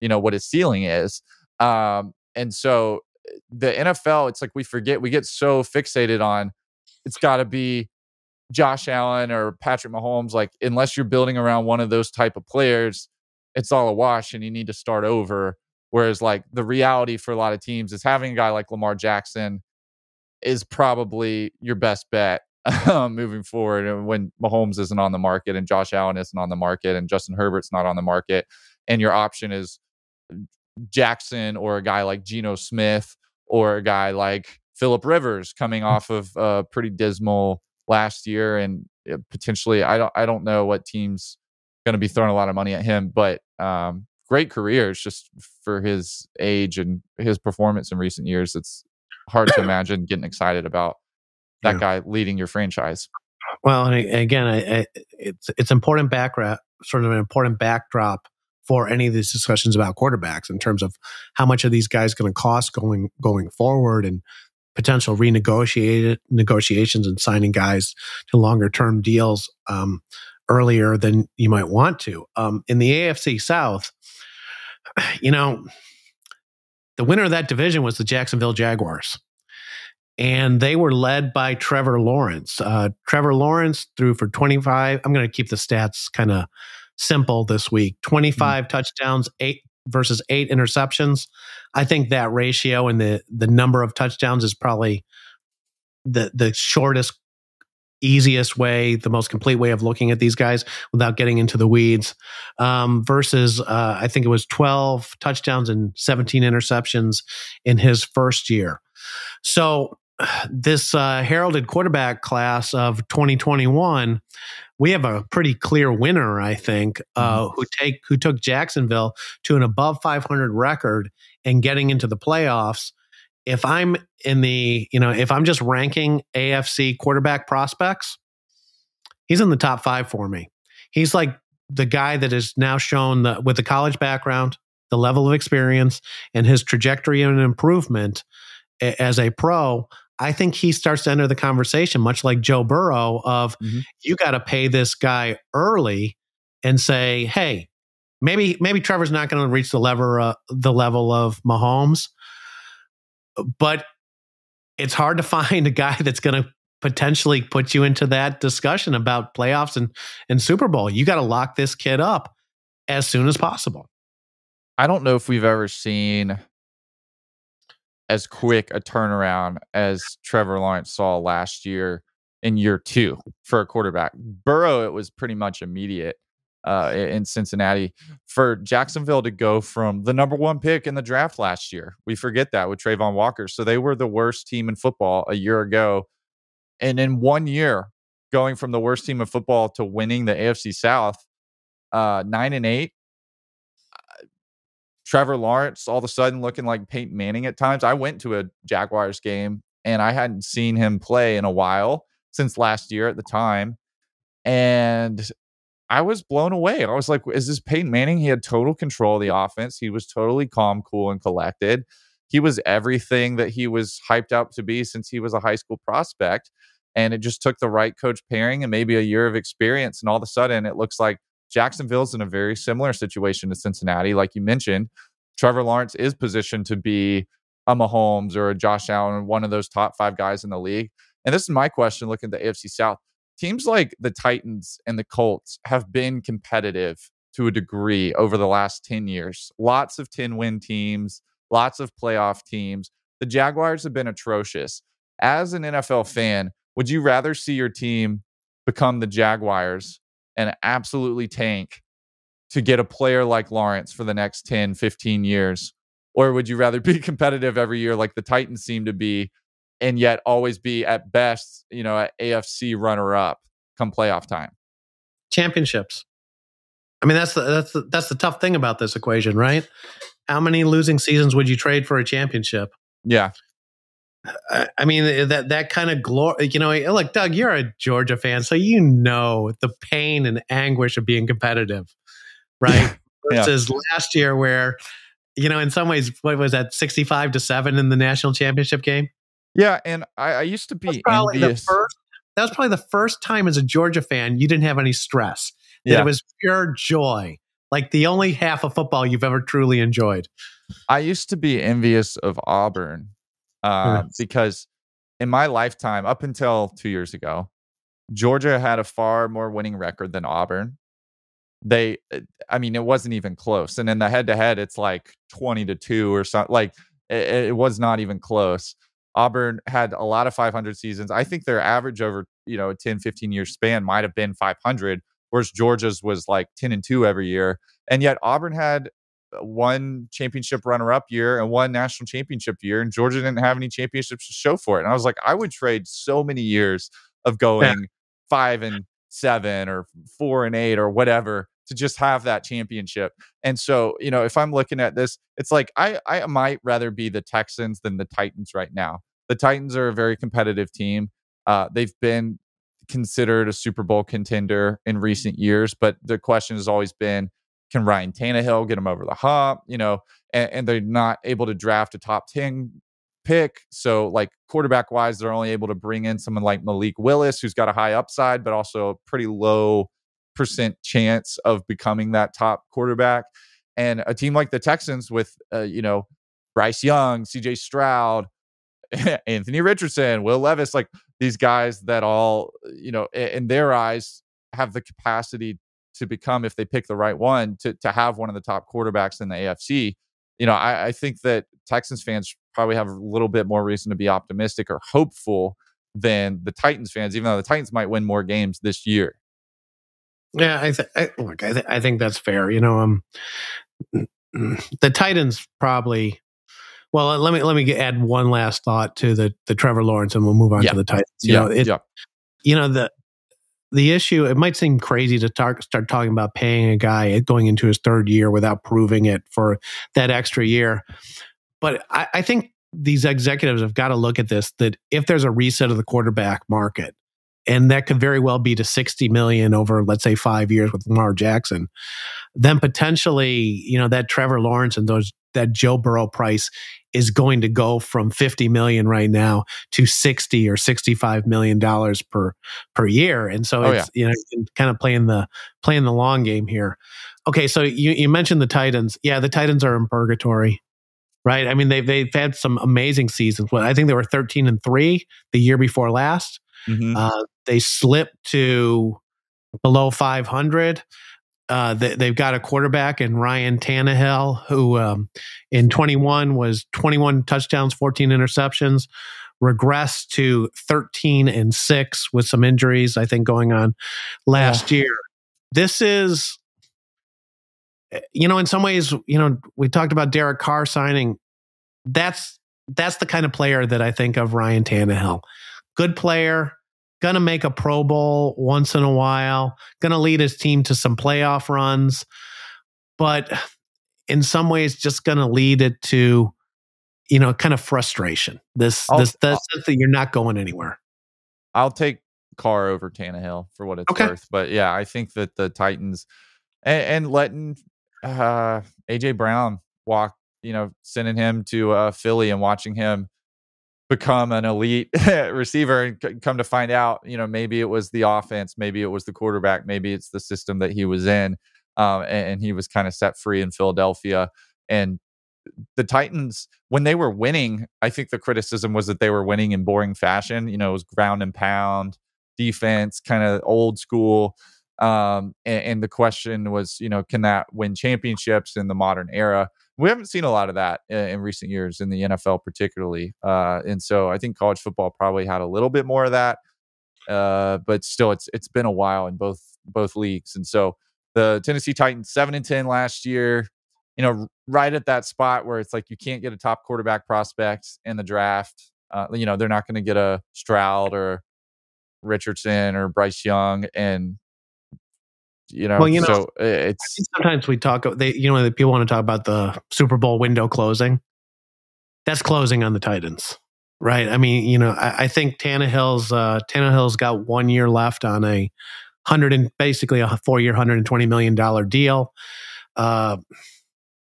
you know, what his ceiling is. Um, and so the NFL, it's like we forget, we get so fixated on it's got to be Josh Allen or Patrick Mahomes. Like unless you're building around one of those type of players, it's all a wash, and you need to start over. Whereas like the reality for a lot of teams is having a guy like Lamar Jackson is probably your best bet moving forward. And when Mahomes isn't on the market and Josh Allen isn't on the market and Justin Herbert's not on the market, and your option is Jackson or a guy like Geno Smith or a guy like Philip Rivers coming mm. off of a pretty dismal last year and uh, potentially I don't I don't know what teams going to be throwing a lot of money at him, but um, great career. It's just for his age and his performance in recent years, it's hard to imagine getting excited about that yeah. guy leading your franchise. Well, and again, I, I, it's it's important background, sort of an important backdrop for any of these discussions about quarterbacks in terms of how much are these guys going to cost going going forward and potential renegotiated negotiations and signing guys to longer term deals um, earlier than you might want to. Um, in the AFC South, you know, the winner of that division was the Jacksonville Jaguars. and they were led by Trevor Lawrence. Uh, Trevor Lawrence threw for 25. I'm going to keep the stats kind of simple this week 25 mm-hmm. touchdowns, eight versus eight interceptions. I think that ratio and the, the number of touchdowns is probably the, the shortest, easiest way, the most complete way of looking at these guys without getting into the weeds. Um, versus, uh, I think it was 12 touchdowns and 17 interceptions in his first year. So this uh, heralded quarterback class of 2021, we have a pretty clear winner, I think, uh, mm-hmm. who take who took Jacksonville to an above 500 record and getting into the playoffs. If I'm in the, you know, if I'm just ranking AFC quarterback prospects, he's in the top five for me. He's like the guy that has now shown that with the college background, the level of experience, and his trajectory and improvement as a pro I think he starts to enter the conversation, much like Joe Burrow, of mm-hmm. you got to pay this guy early and say, hey, maybe maybe Trevor's not going to reach the level uh, the level of Mahomes, but it's hard to find a guy that's going to potentially put you into that discussion about playoffs and and Super Bowl. You got to lock this kid up as soon as possible. I don't know if we've ever seen as quick a turnaround as Trevor Lawrence saw last year in year two for a quarterback. Burrow, it was pretty much immediate uh, in Cincinnati. For Jacksonville to go from the number one pick in the draft last year, we forget that with Travon Walker. So they were the worst team in football a year ago. And in one year, going from the worst team in football to winning the AFC South, uh, nine and eight, Trevor Lawrence all of a sudden looking like Peyton Manning at times. I went to a Jaguars game and I hadn't seen him play in a while since last year at the time. And I was blown away. I was like, is this Peyton Manning? He had total control of the offense. He was totally calm, cool, and collected. He was everything that he was hyped up to be since he was a high school prospect. And it just took the right coach pairing and maybe a year of experience. And all of a sudden, it looks like Jacksonville's in a very similar situation to Cincinnati. Like you mentioned, Trevor Lawrence is positioned to be a Mahomes or a Josh Allen, one of those top five guys in the league. And this is my question looking at the AFC South. Teams like the Titans and the Colts have been competitive to a degree over the last 10 years. Lots of 10 win teams, lots of playoff teams. The Jaguars have been atrocious. As an NFL fan, would you rather see your team become the Jaguars and absolutely tank to get a player like Lawrence for the next 10, 15 years? Or would you rather be competitive every year like the Titans seem to be and yet always be at best, you know, at AFC runner up come playoff time? Championships. I mean, that's the, that's the, that's the tough thing about this equation, right? How many losing seasons would you trade for a championship? Yeah. I mean eh, that that kind of glory. You know, look, Doug, you're a Georgia fan, so you know the pain and anguish of being competitive, right? Yeah. Versus yeah. last year, where you know, in some ways, what was that, sixty-five to seven in the national championship game? Yeah, and I, I used to be probably envious. First, that was probably the first time as a Georgia fan you didn't have any stress. Yeah. It was pure joy, like the only half of football you've ever truly enjoyed. I used to be envious of Auburn uh, because in my lifetime, up until two years ago, Georgia had a far more winning record than Auburn. They, uh, I mean, it wasn't even close. And in the head to head, it's like 20 to two or something. Like it, it, was not even close. Auburn had a lot of 500 seasons. I think their average over, you know, a 10, 15 year span might have been 500, whereas Georgia's was like 10 and two every year. And yet Auburn had one championship runner up year and one national championship year, and Georgia didn't have any championships to show for it. And I was like, I would trade so many years of going yeah. five and seven or four and eight or whatever to just have that championship. And so, you know, if I'm looking at this, it's like I I might rather be the Texans than the Titans right now. The Titans are a very competitive team. Uh, they've been considered a Super Bowl contender in recent years, but the question has always been can Ryan Tannehill get him over the hump? You know, and, and they're not able to draft a top 10 pick. So, like quarterback wise, they're only able to bring in someone like Malik Willis, who's got a high upside, but also a pretty low percent chance of becoming that top quarterback. And a team like the Texans with, uh, you know, Bryce Young, CJ Stroud, Anthony Richardson, Will Levis, like these guys that all, you know, in their eyes have the capacity to become, if they pick the right one, to to have one of the top quarterbacks in the AFC. You know, I, I think that Texans fans probably have a little bit more reason to be optimistic or hopeful than the Titans fans, even though the Titans might win more games this year. Yeah, I, th- I look, I, th- I think that's fair. You know, um, the Titans probably. Well, let me let me add one last thought to the the Trevor Lawrence, and we'll move on yeah. to the Titans. You yeah, know, it, yeah. you know the the issue. It might seem crazy to tar- start talking about paying a guy going into his third year without proving it for that extra year, but I, I think these executives have got to look at this. That if there's a reset of the quarterback market, and that could very well be to 60 million over let's say 5 years with Lamar Jackson then potentially you know that Trevor Lawrence and those that Joe Burrow price is going to go from 50 million right now to 60 or 65 million dollars per per year. And so Oh, it's you know kind of playing the playing the long game here. Okay so you you mentioned the Titans. Yeah the Titans are in purgatory right? I mean they've they've had some amazing seasons. Well, i think they were 13 and 3 the year before last. Mhm. uh, they slipped to below 500. Uh, they, they've got a quarterback in Ryan Tannehill, who um, in 21 was 21 touchdowns, 14 interceptions, regressed to 13 and six with some injuries, I think, going on last year. This is, eh, you know, in some ways, you know, we talked about Derek Carr signing. That's that's the kind of player that I think of Ryan Tannehill. Good player, gonna make a Pro Bowl once in a while, gonna lead his team to some playoff runs, but in some ways, just gonna lead it to, you know, kind of frustration. This I'll- this that sense that you're not going anywhere. I'll take Carr over Tannehill for what it's Okay. worth. But yeah, I think that the Titans and, and letting uh, AJ Brown walk, you know, sending him to uh, Philly and watching him become an elite receiver and come to find out, you know, maybe it was the offense, maybe it was the quarterback, maybe it's the system that he was in. Um, and, and he was kind of set free in Philadelphia. And the Titans, when they were winning, I think the criticism was that they were winning in boring fashion. You know, it was ground and pound defense, kind of old school. Um, and, and the question was, you know, can that win championships in the modern era? We haven't seen a lot of that in, in recent years in the NFL, particularly. Uh, and so I think college football probably had a little bit more of that. Uh, but still, it's it's been a while in both both leagues. And so the Tennessee Titans seven and ten last year you know, right at that spot where it's like you can't get a top quarterback prospect in the draft. Uh, you know, they're not going to get a Stroud or Richardson or Bryce Young, and you know, Well, you know, so it's sometimes we talk. They, you know, people want to talk about the Super Bowl window closing. That's closing on the Titans, right? I mean, you know, I, I think Tannehill's uh, Tannehill's got one year left on a hundred and basically a four year, hundred and twenty million dollar deal. Uh,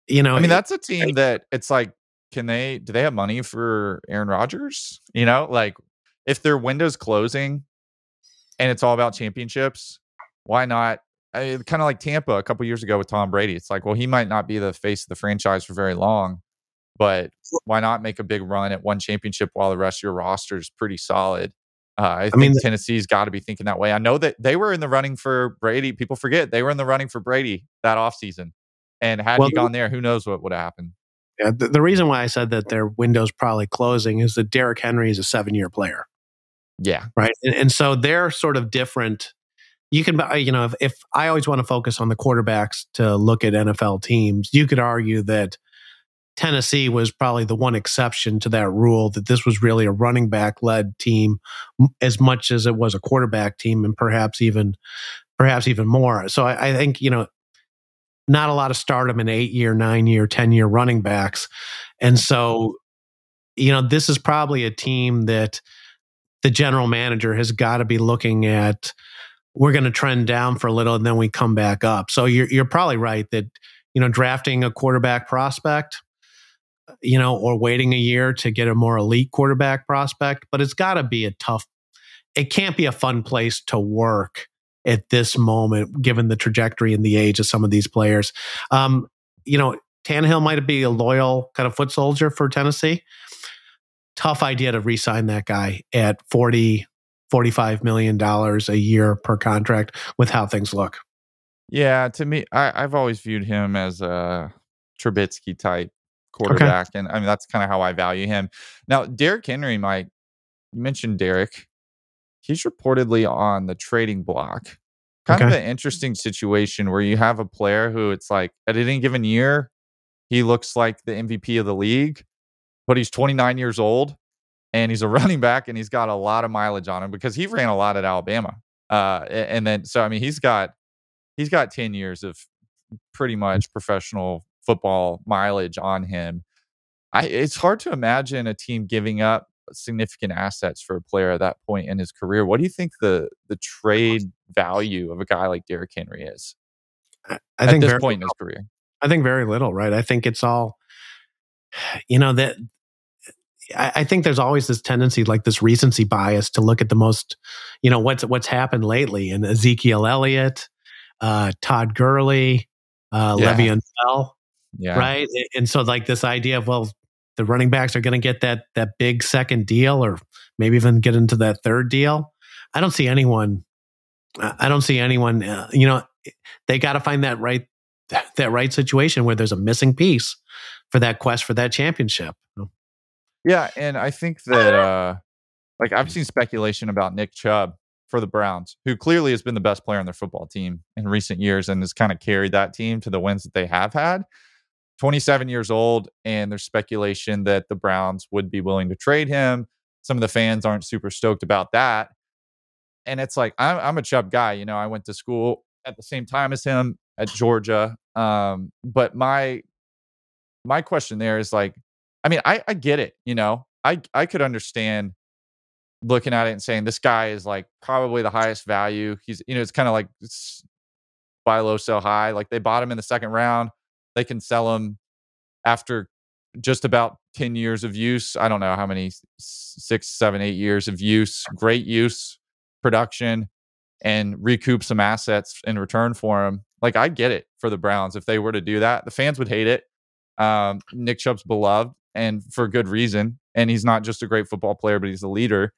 you know, I mean, that's a team that it's like, can they do they have money for Aaron Rodgers? You know, like if their window's closing and it's all about championships, why not? I, kind of like Tampa a couple years ago with Tom Brady. It's like, well, he might not be the face of the franchise for very long, but why not make a big run at one championship while the rest of your roster is pretty solid? Uh, I think mean, Tennessee's got to be thinking that way. I know that they were in the running for Brady. People forget they were in the running for Brady that offseason. And had Well, he gone there, who knows what would have happened. Yeah, the, the reason why I said that their window's probably closing is that Derrick Henry is a seven year player, Yeah. right? And, and so they're sort of different. You can, uh, you know, if, if I always want to focus on the quarterbacks to look at NFL teams, you could argue that Tennessee was probably the one exception to that rule that this was really a running back led team as much as it was a quarterback team and perhaps even perhaps even more. So I, I think, you know, not a lot of stardom in eight year, nine year, 10 year running backs. And so, you know, this is probably a team that the general manager has got to be looking at. We're going to trend down for a little and then we come back up. So you're, you're probably right that, you know, drafting a quarterback prospect, you know, or waiting a year to get a more elite quarterback prospect, but it's got to be a tough, it can't be a fun place to work at this moment, given the trajectory and the age of some of these players. Um, you know, Tannehill might be a loyal kind of foot soldier for Tennessee. tough idea to re-sign that guy at 40 45 million dollars a year per contract with how things look. Yeah, to me, I, have always viewed him as a Trubisky type quarterback, okay. and I mean that's kind of how I value him. Now, Derrick Henry, Mike, you mentioned Derrick. He's reportedly on the trading block. Kind okay. of an interesting situation where you have a player who it's like at any given year, he looks like the MVP of the league, but he's 29 years old and he's a running back and he's got a lot of mileage on him because he ran a lot at Alabama. Uh, and then so I mean he's got he's got 10 years of pretty much professional football mileage on him. I, it's hard to imagine a team giving up significant assets for a player at that point in his career. What do you think the the trade value of a guy like Derrick Henry is? I, I think this very, point in his career. I think very little, right? I think it's all, you know, that I, I think there's always this tendency, like this recency bias, to look at the most, you know, what's what's happened lately. And Ezekiel Elliott, uh, Todd Gurley, uh, yeah. Le'Veon Bell, yeah. right? And so, like this idea of well, the running backs are going to get that that big second deal, or maybe even get into that third deal. I don't see anyone. I don't see anyone. Uh, you know, they got to find that right that right situation where there's a missing piece for that quest for that championship. Yeah, and I think that uh like I've seen speculation about Nick Chubb for the Browns, who clearly has been the best player on their football team in recent years and has kind of carried that team to the wins that they have had. 27 years old, and there's speculation that the Browns would be willing to trade him. Some of the fans aren't super stoked about that. And it's like, I'm, I'm a Chubb guy. You know, I went to school at the same time as him at Georgia. Um, but my my question there is like, I mean, I, I get it. You know, I I could understand looking at it and saying this guy is like probably the highest value. He's you know, it's kind of like buy low, sell high. Like they bought him in the second round. They can sell him after just about 10 years of use. I don't know how many, six, seven, eight years of use, great use, production, and recoup some assets in return for him. Like I get it for the Browns. If they were to do that, the fans would hate it. Um, Nick Chubb's beloved and for good reason. And he's not just a great football player, but he's a leader.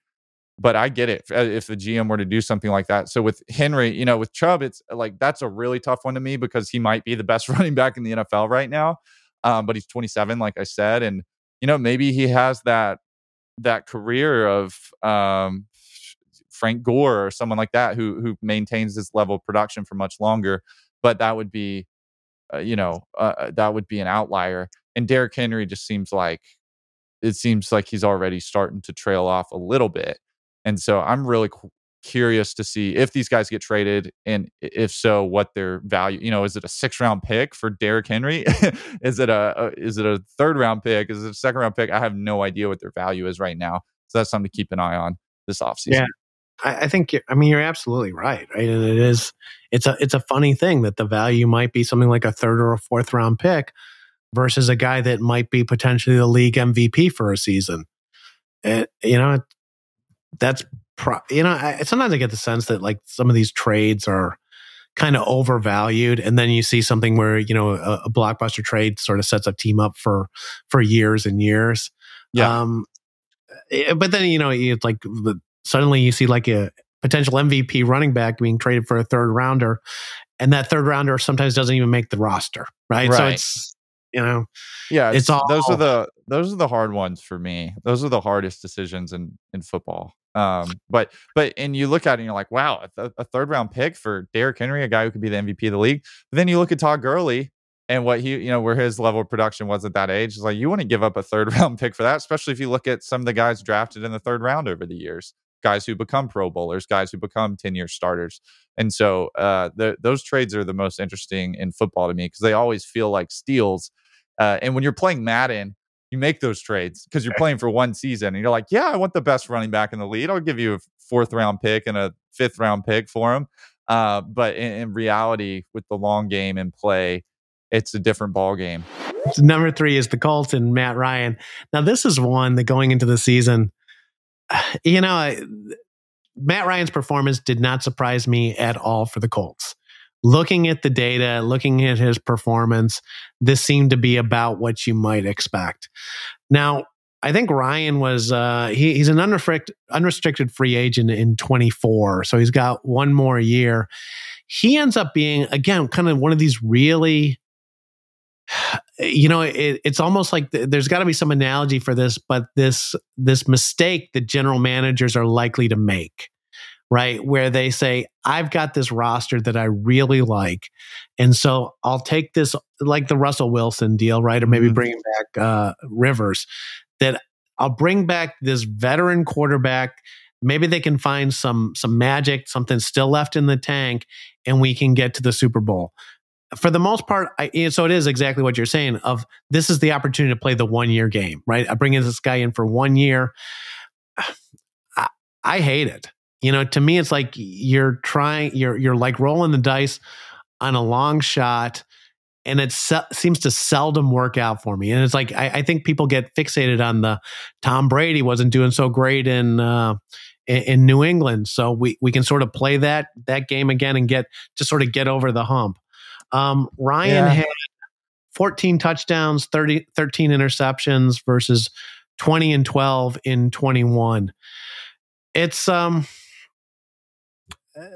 But I get it if the GM were to do something like that. So with Henry, you know, with Chubb, it's like that's a really tough one to me because he might be the best running back in the NFL right now. Um, but he's 27, like I said, and you know maybe he has that that career of um, Frank Gore or someone like that who who maintains this level of production for much longer. But that would be, uh, you know, uh, uh that would be an outlier. And Derrick Henry just seems like it seems like he's already starting to trail off a little bit. And so I'm really cu- curious to see if these guys get traded and if so what their value you know is it a six round pick for Derrick Henry? Is it a, a, is it a third round pick? Is it a second round pick? I have no idea what their value is right now so that's something to keep an eye on this offseason. Yeah I, I think I mean you're absolutely right right and it is it's a it's a funny thing that the value might be something like a third or a fourth round pick versus a guy that might be potentially the league MVP for a season. And, you know, that's, pro- you know, I, sometimes I get the sense that like some of these trades are kind of overvalued. And then you see something where, you know, a, a blockbuster trade sort of sets a team up for, for years and years. Yeah. Um, eh, but then, you know, it's like suddenly you see like a potential MVP running back being traded for a third rounder. And that third rounder sometimes doesn't even make the roster. Right. right. So it's, you know? Yeah it's, it's all those are the those are the hard ones for me. Those are the hardest decisions in in football. Um but but and you look at it and you're like wow a, a third round pick for Derrick Henry a guy who could be the MVP of the league. But then you look at Todd Gurley and what he you know where his level of production was at that age is like you want to give up a third round pick for that especially if you look at some of the guys drafted in the third round over the years. Guys who become pro bowlers guys who become 10 year starters. And so uh, the, those trades are the most interesting in football to me because they always feel like steals uh, and when you're playing Madden, you make those trades because you're playing for one season and you're like, yeah, I want the best running back in the league. I'll give you a fourth round pick and a fifth round pick for him. Uh, but in, in, reality, with the long game in play, it's a different ball game. Number three is the Colts and Matt Ryan. Now, this is one that going into the season, you know, Matt Ryan's performance did not surprise me at all for the Colts looking at the data, looking at his performance, this seemed to be about what you might expect. Now, I think Ryan was uh, he, he's an unrestricted free agent in 24, so he's got one more year. He ends up being again kind of one of these really you know it, it's almost like th- there's got to be some analogy for this but this this mistake that general managers are likely to make right where they say i've got this roster that i really like and so i'll take this like the russell wilson deal right or maybe mm-hmm. bringing back uh, rivers that i'll bring back this veteran quarterback maybe they can find some some magic something still left in the tank and we can get to the super bowl for the most part, I, so it is exactly what you're saying. Of this is the opportunity to play the one year game, right? I bring in this guy in for one year. I, I hate it. You know, to me, it's like you're trying, you're you're like rolling the dice on a long shot, and it se- seems to seldom work out for me. And it's like I, I, think people get fixated on the Tom Brady wasn't doing so great in. Uh, in, in New England, so we, we can sort of play that that game again and get to sort of get over the hump. Um, Ryan yeah. had 14 touchdowns, 30, 13 interceptions versus 20 and 12 in 21. It's, um,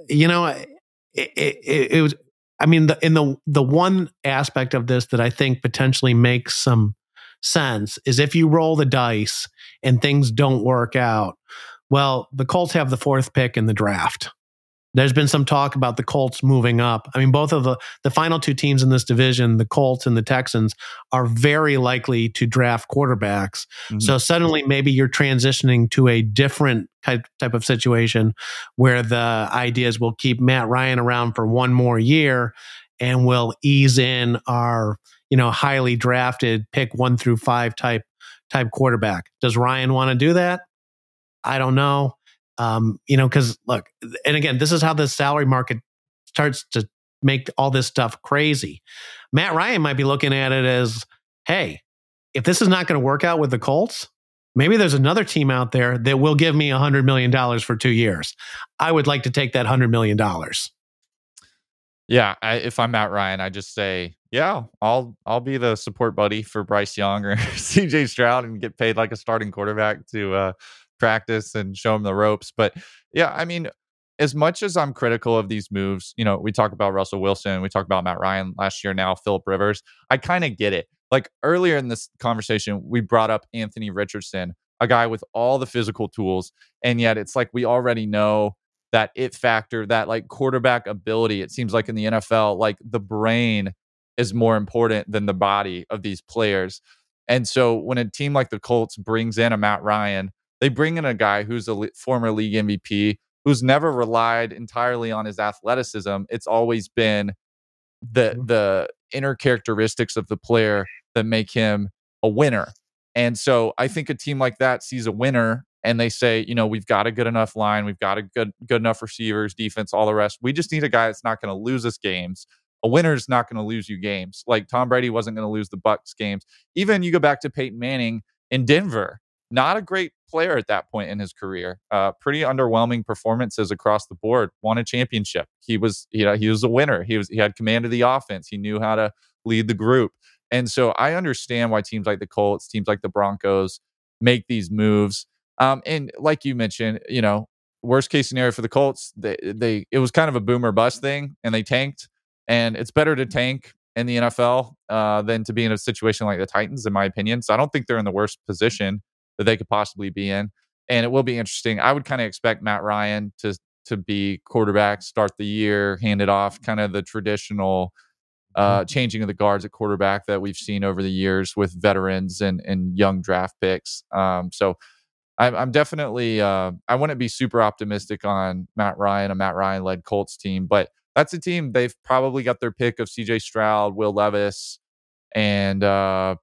you know, it, it, it was, I mean, the, in the, the one aspect of this that I think potentially makes some sense is if you roll the dice and things don't work out, well, the Colts have the fourth pick in the draft. There's been some talk about the Colts moving up. I mean, both of the the final two teams in this division, the Colts and the Texans, are very likely to draft quarterbacks. Mm-hmm. So suddenly, maybe you're transitioning to a different type type of situation where the ideas will keep Matt Ryan around for one more year, and we'll ease in our you know highly drafted pick one through five type type quarterback. Does Ryan want to do that? I don't know. Um, you know, because look, and again, this is how the salary market starts to make all this stuff crazy. Matt Ryan might be looking at it as, hey, if this is not going to work out with the Colts, maybe there's another team out there that will give me a $100 million for two years. I would like to take that $100 million. Yeah, I, if I'm Matt Ryan, I just say, yeah, I'll I'll be the support buddy for Bryce Young or CJ Stroud and get paid like a starting quarterback to uh, practice and show him the ropes. But yeah, I mean, as much as I'm critical of these moves, you know, we talk about Russell Wilson, we talk about Matt Ryan last year, now Philip Rivers. I kind of get it. Like earlier in this conversation, we brought up Anthony Richardson, a guy with all the physical tools, and yet it's like we already know that it factor, that like quarterback ability. It seems like in the NFL, like the brain is more important than the body of these players. And so when a team like the Colts brings in a Matt Ryan, they bring in a guy who's a former league MVP who's never relied entirely on his athleticism. It's always been the mm-hmm. the inner characteristics of the player that make him a winner. And so I think a team like that sees a winner and they say, you know, we've got a good enough line, we've got a good good enough receivers, defense, all the rest. We just need a guy that's not going to lose us games. A winner is not going to lose you games. Like Tom Brady wasn't going to lose the Bucs games. Even you go back to Peyton Manning in Denver not a great player at that point in his career. Uh, pretty underwhelming performances across the board. Won a championship. He was, you know, he was a winner. He was, he had command of the offense. He knew how to lead the group. And so I understand why teams like the Colts, teams like the Broncos, make these moves. Um, and like you mentioned, you know, worst case scenario for the Colts, they, they it was kind of a boomer bust thing, and they tanked. And it's better to tank in the NFL uh, than to be in a situation like the Titans, in my opinion. So I don't think they're in the worst position that they could possibly be in. And it will be interesting. I would kind of expect Matt Ryan to to be quarterback, start the year, hand it off, kind of the traditional uh, mm-hmm. changing of the guards at quarterback that we've seen over the years with veterans and and young draft picks. Um, so I'm, I'm definitely uh, I wouldn't be super optimistic on Matt Ryan, a Matt Ryan led Colts team, but that's a team they've probably got their pick of C.J. Stroud, Will Levis, and uh,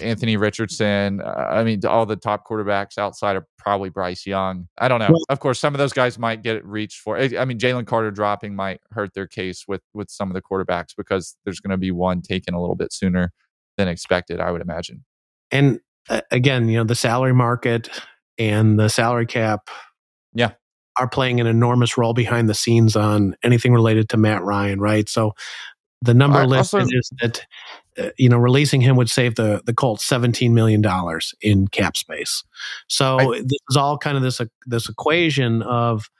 Anthony Richardson. Uh, I mean, all the top quarterbacks outside of probably Bryce Young. I don't know. Well, of course, some of those guys might get reached for. I mean, Jalen Carter dropping might hurt their case with with some of the quarterbacks because there's going to be one taken a little bit sooner than expected. I would imagine. And uh, again, you know, the salary market and the salary cap. Yeah. Are playing an enormous role behind the scenes on anything related to Matt Ryan, right? So the number I, listed also, is that uh, you know, releasing him would save the the Colts seventeen million dollars in cap space. So I, this is all kind of this uh, this equation of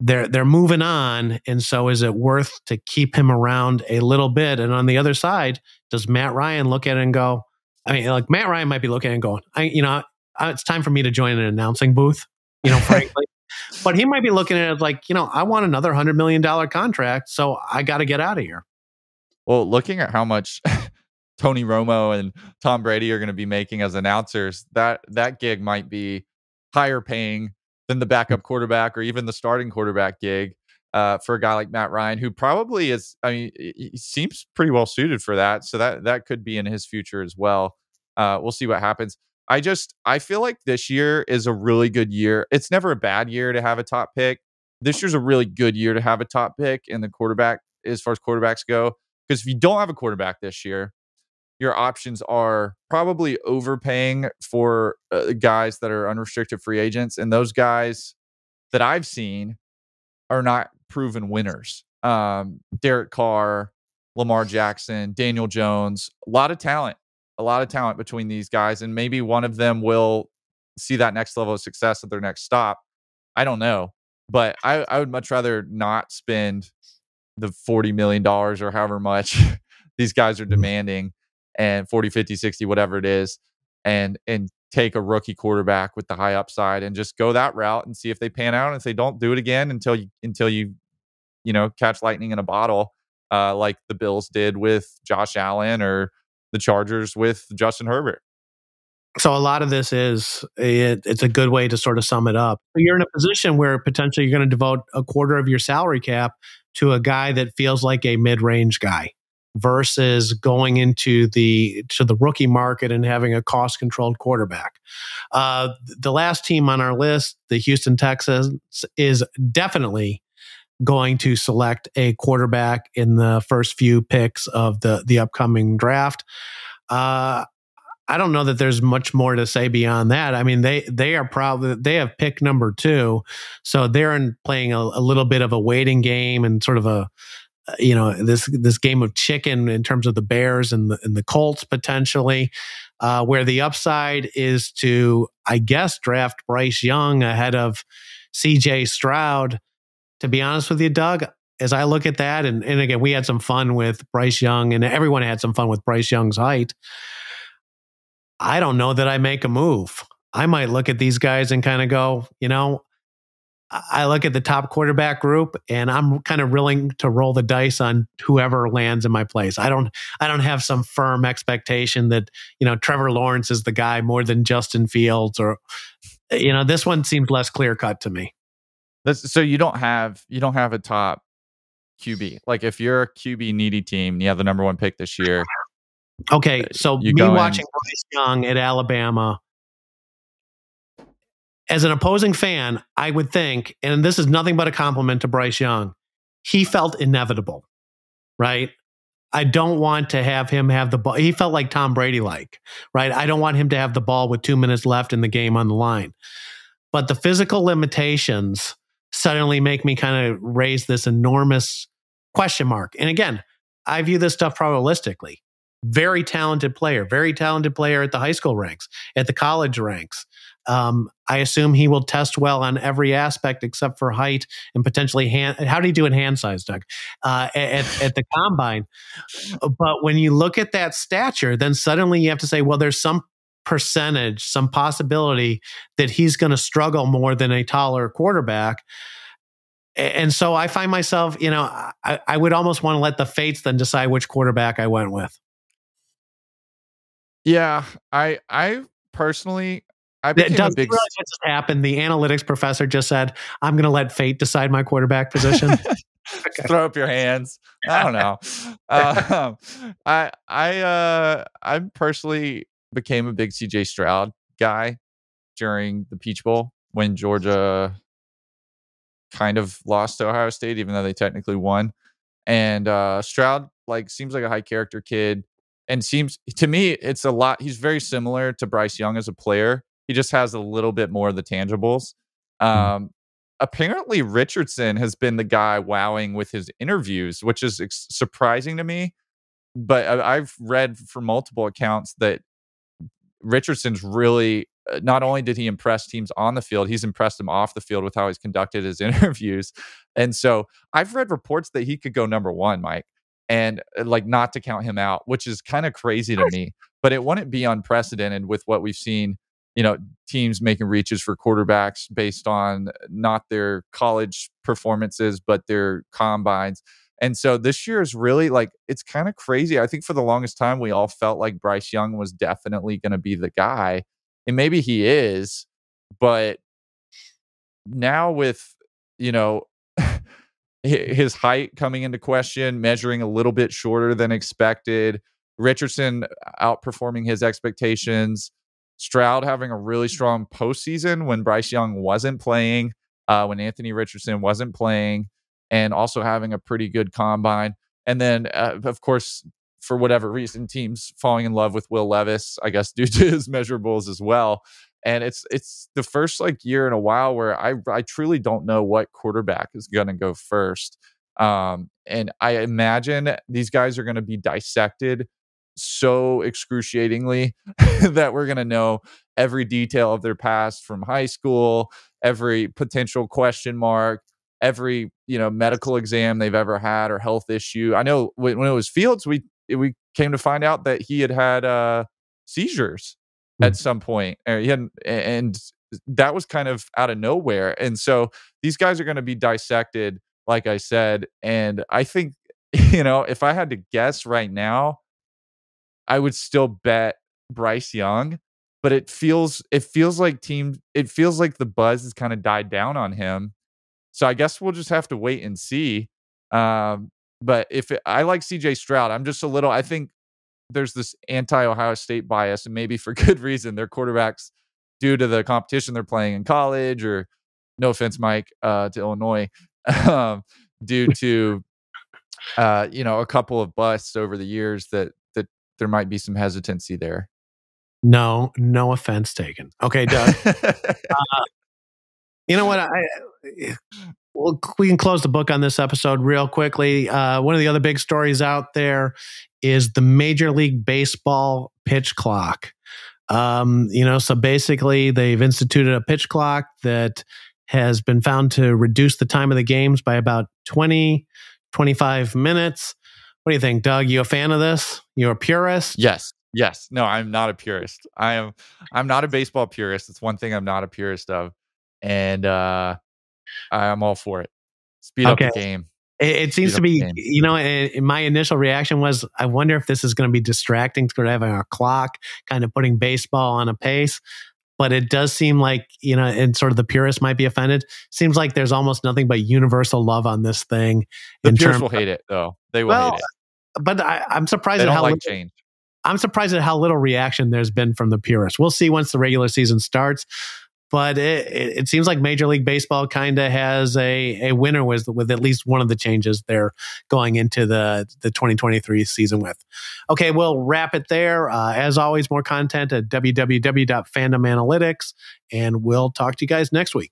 they're they're moving on, and so is it worth to keep him around a little bit? And on the other side, does Matt Ryan look at it and go? I mean, like Matt Ryan might be looking at and going, I, you know, it's time for me to join an announcing booth. You know, frankly. but he might be looking at it like, you know, I want another hundred million dollar contract, so I got to get out of here. Well, looking at how much Tony Romo and Tom Brady are going to be making as announcers, that that gig might be higher paying than the backup quarterback or even the starting quarterback gig uh, for a guy like Matt Ryan, who probably is. I mean, he seems pretty well suited for that. So that that could be in his future as well. Uh, we'll see what happens. I just I feel like this year is a really good year. It's never a bad year to have a top pick. This year's a really good year to have a top pick in the quarterback as far as quarterbacks go. Because if you don't have a quarterback this year, your options are probably overpaying for uh, guys that are unrestricted free agents, and those guys that I've seen are not proven winners. Um, Derek Carr, Lamar Jackson, Daniel Jones, a lot of talent, a lot of talent between these guys, and maybe one of them will see that next level of success at their next stop. I don't know, but I, I would much rather not spend the $40 million or however much these guys are mm-hmm. demanding and 40, 50, 60, whatever it is, and and take a rookie quarterback with the high upside and just go that route and see if they pan out. And if they don't, do it again until you until you you know catch lightning in a bottle, uh, like the Bills did with Josh Allen or the Chargers with Justin Herbert. So a lot of this is it, it's a good way to sort of sum it up. You're in a position where potentially you're going to devote a quarter of your salary cap to a guy that feels like a mid-range guy versus going into the to the rookie market and having a cost controlled quarterback. Uh, the last team on our list, the Houston Texans, is definitely going to select a quarterback in the first few picks of the the upcoming draft. Uh, I don't know that there's much more to say beyond that. I mean, they they are probably they have pick number two, so they're in playing a, a little bit of a waiting game and sort of a you know this this game of chicken in terms of the Bears and the and the Colts potentially, uh, where the upside is to I guess draft Bryce Young ahead of C.J. Stroud. To be honest with you, Doug, as I look at that, and, and again, we had some fun with Bryce Young, and everyone had some fun with Bryce Young's height. I don't know that I make a move. I might look at these guys and kind of go, you know, I look at the top quarterback group and I'm kind of willing to roll the dice on whoever lands in my place. I don't I don't have some firm expectation that, you know, Trevor Lawrence is the guy more than Justin Fields or you know, this one seems less clear cut to me. That's, so you don't have you don't have a top QB. Like if you're a QB needy team, you have the number 1 pick this year. Okay, uh, so me watching Bryce Young at Alabama as an opposing fan, I would think, and this is nothing but a compliment to Bryce Young, he felt inevitable, right? I don't want to have him have the ball. He felt like Tom Brady like, right? I don't want him to have the ball with two minutes left in the game on the line. But the physical limitations suddenly make me kind of raise this enormous question mark. And again, I view this stuff probabilistically. Very talented player, very talented player at the high school ranks, at the college ranks. Um, I assume he will test well on every aspect except for height and potentially hand. How do you do in hand size, Doug? Uh, at, at the combine. But when you look at that stature, then suddenly you have to say, well, there's some percentage, some possibility that he's going to struggle more than a taller quarterback. And so I find myself, you know, I, I would almost want to let the fates then decide which quarterback I went with. Yeah, I I personally I became Does a big. What just happened? The analytics professor just said, "I'm going to let fate decide my quarterback position." okay. Throw up your hands. I don't know. um, I I uh I personally became a big CJ Stroud guy during the Peach Bowl when Georgia kind of lost to Ohio State, even though they technically won. And uh Stroud like seems like a high character kid and seems to me it's a lot he's very similar to Bryce Young as a player he just has a little bit more of the tangibles. Mm. Um, apparently, Richardson has been the guy wowing with his interviews, which is ex- surprising to me. but I've read from multiple accounts that Richardson's really uh, not only did he impress teams on the field, he's impressed them off the field with how he's conducted his interviews. And so I've read reports that he could go number one, Mike, and uh, like not to count him out, which is kind of crazy to me. But it wouldn't be unprecedented with what we've seen, you know, teams making reaches for quarterbacks based on not their college performances, but their combines. And so this year is really like it's kind of crazy. I think for the longest time we all felt like Bryce Young was definitely going to be the guy, and maybe he is, but now with you know his height coming into question, measuring a little bit shorter than expected, Richardson outperforming his expectations, Stroud having a really strong postseason when Bryce Young wasn't playing, uh, when Anthony Richardson wasn't playing and also having a pretty good combine. And then, uh, of course, for whatever reason, teams falling in love with Will Levis, I guess, due to his measurables as well. And it's it's the first like year in a while where I I truly don't know what quarterback is going to go first. Um, and I imagine these guys are going to be dissected so excruciatingly that we're going to know every detail of their past from high school, every potential question mark, every you know medical exam they've ever had or health issue. I know when, when it was Fields, we we came to find out that he had had uh, seizures mm-hmm. at some point, he had, and that was kind of out of nowhere. And so these guys are going to be dissected, like I said. And I think you know if I had to guess right now, I would still bet Bryce Young. But it feels it feels like team it feels like the buzz has kind of died down on him so I guess we'll just have to wait and see. Um, but if it, I like CJ Stroud, I'm just a little. I think there's this anti Ohio State bias, and maybe for good reason. Their quarterbacks, due to the competition they're playing in college, or no offense, Mike, uh, to Illinois, um, due to uh, you know a couple of busts over the years, that that there might be some hesitancy there. No, no offense taken. Okay, Doug. uh, you know what? I, well, we can close the book on this episode real quickly. Uh, one of the other big stories out there is the Major League Baseball pitch clock. Um, you know, so basically, they've instituted a pitch clock that has been found to reduce the time of the games by about 20, 25 minutes. What do you think, Doug? You a fan of this? You a purist? Yes. Yes. No, I'm not a purist. I am I'm not a baseball purist. It's one thing I'm not a purist of and uh, I'm all for it. Speed okay. up the game. It, it seems to be, you know, my initial reaction was, I wonder if this is going to be distracting to having a clock, kind of putting baseball on a pace. But it does seem like, you know, and sort of the purists might be offended. Seems like there's almost nothing but universal love on this thing. The purists will hate it, though. They will well, hate it. But I, am surprised they at how like little, change. I'm surprised at how little reaction there's been from the purists. We'll see once the regular season starts but it, it, seems like Major League Baseball kind of has a, a winner with with at least one of the changes they're going into the the 2023 season with. Okay, we'll wrap it there. Uh, as always, more content at www.fandomanalytics, and we'll talk to you guys next week.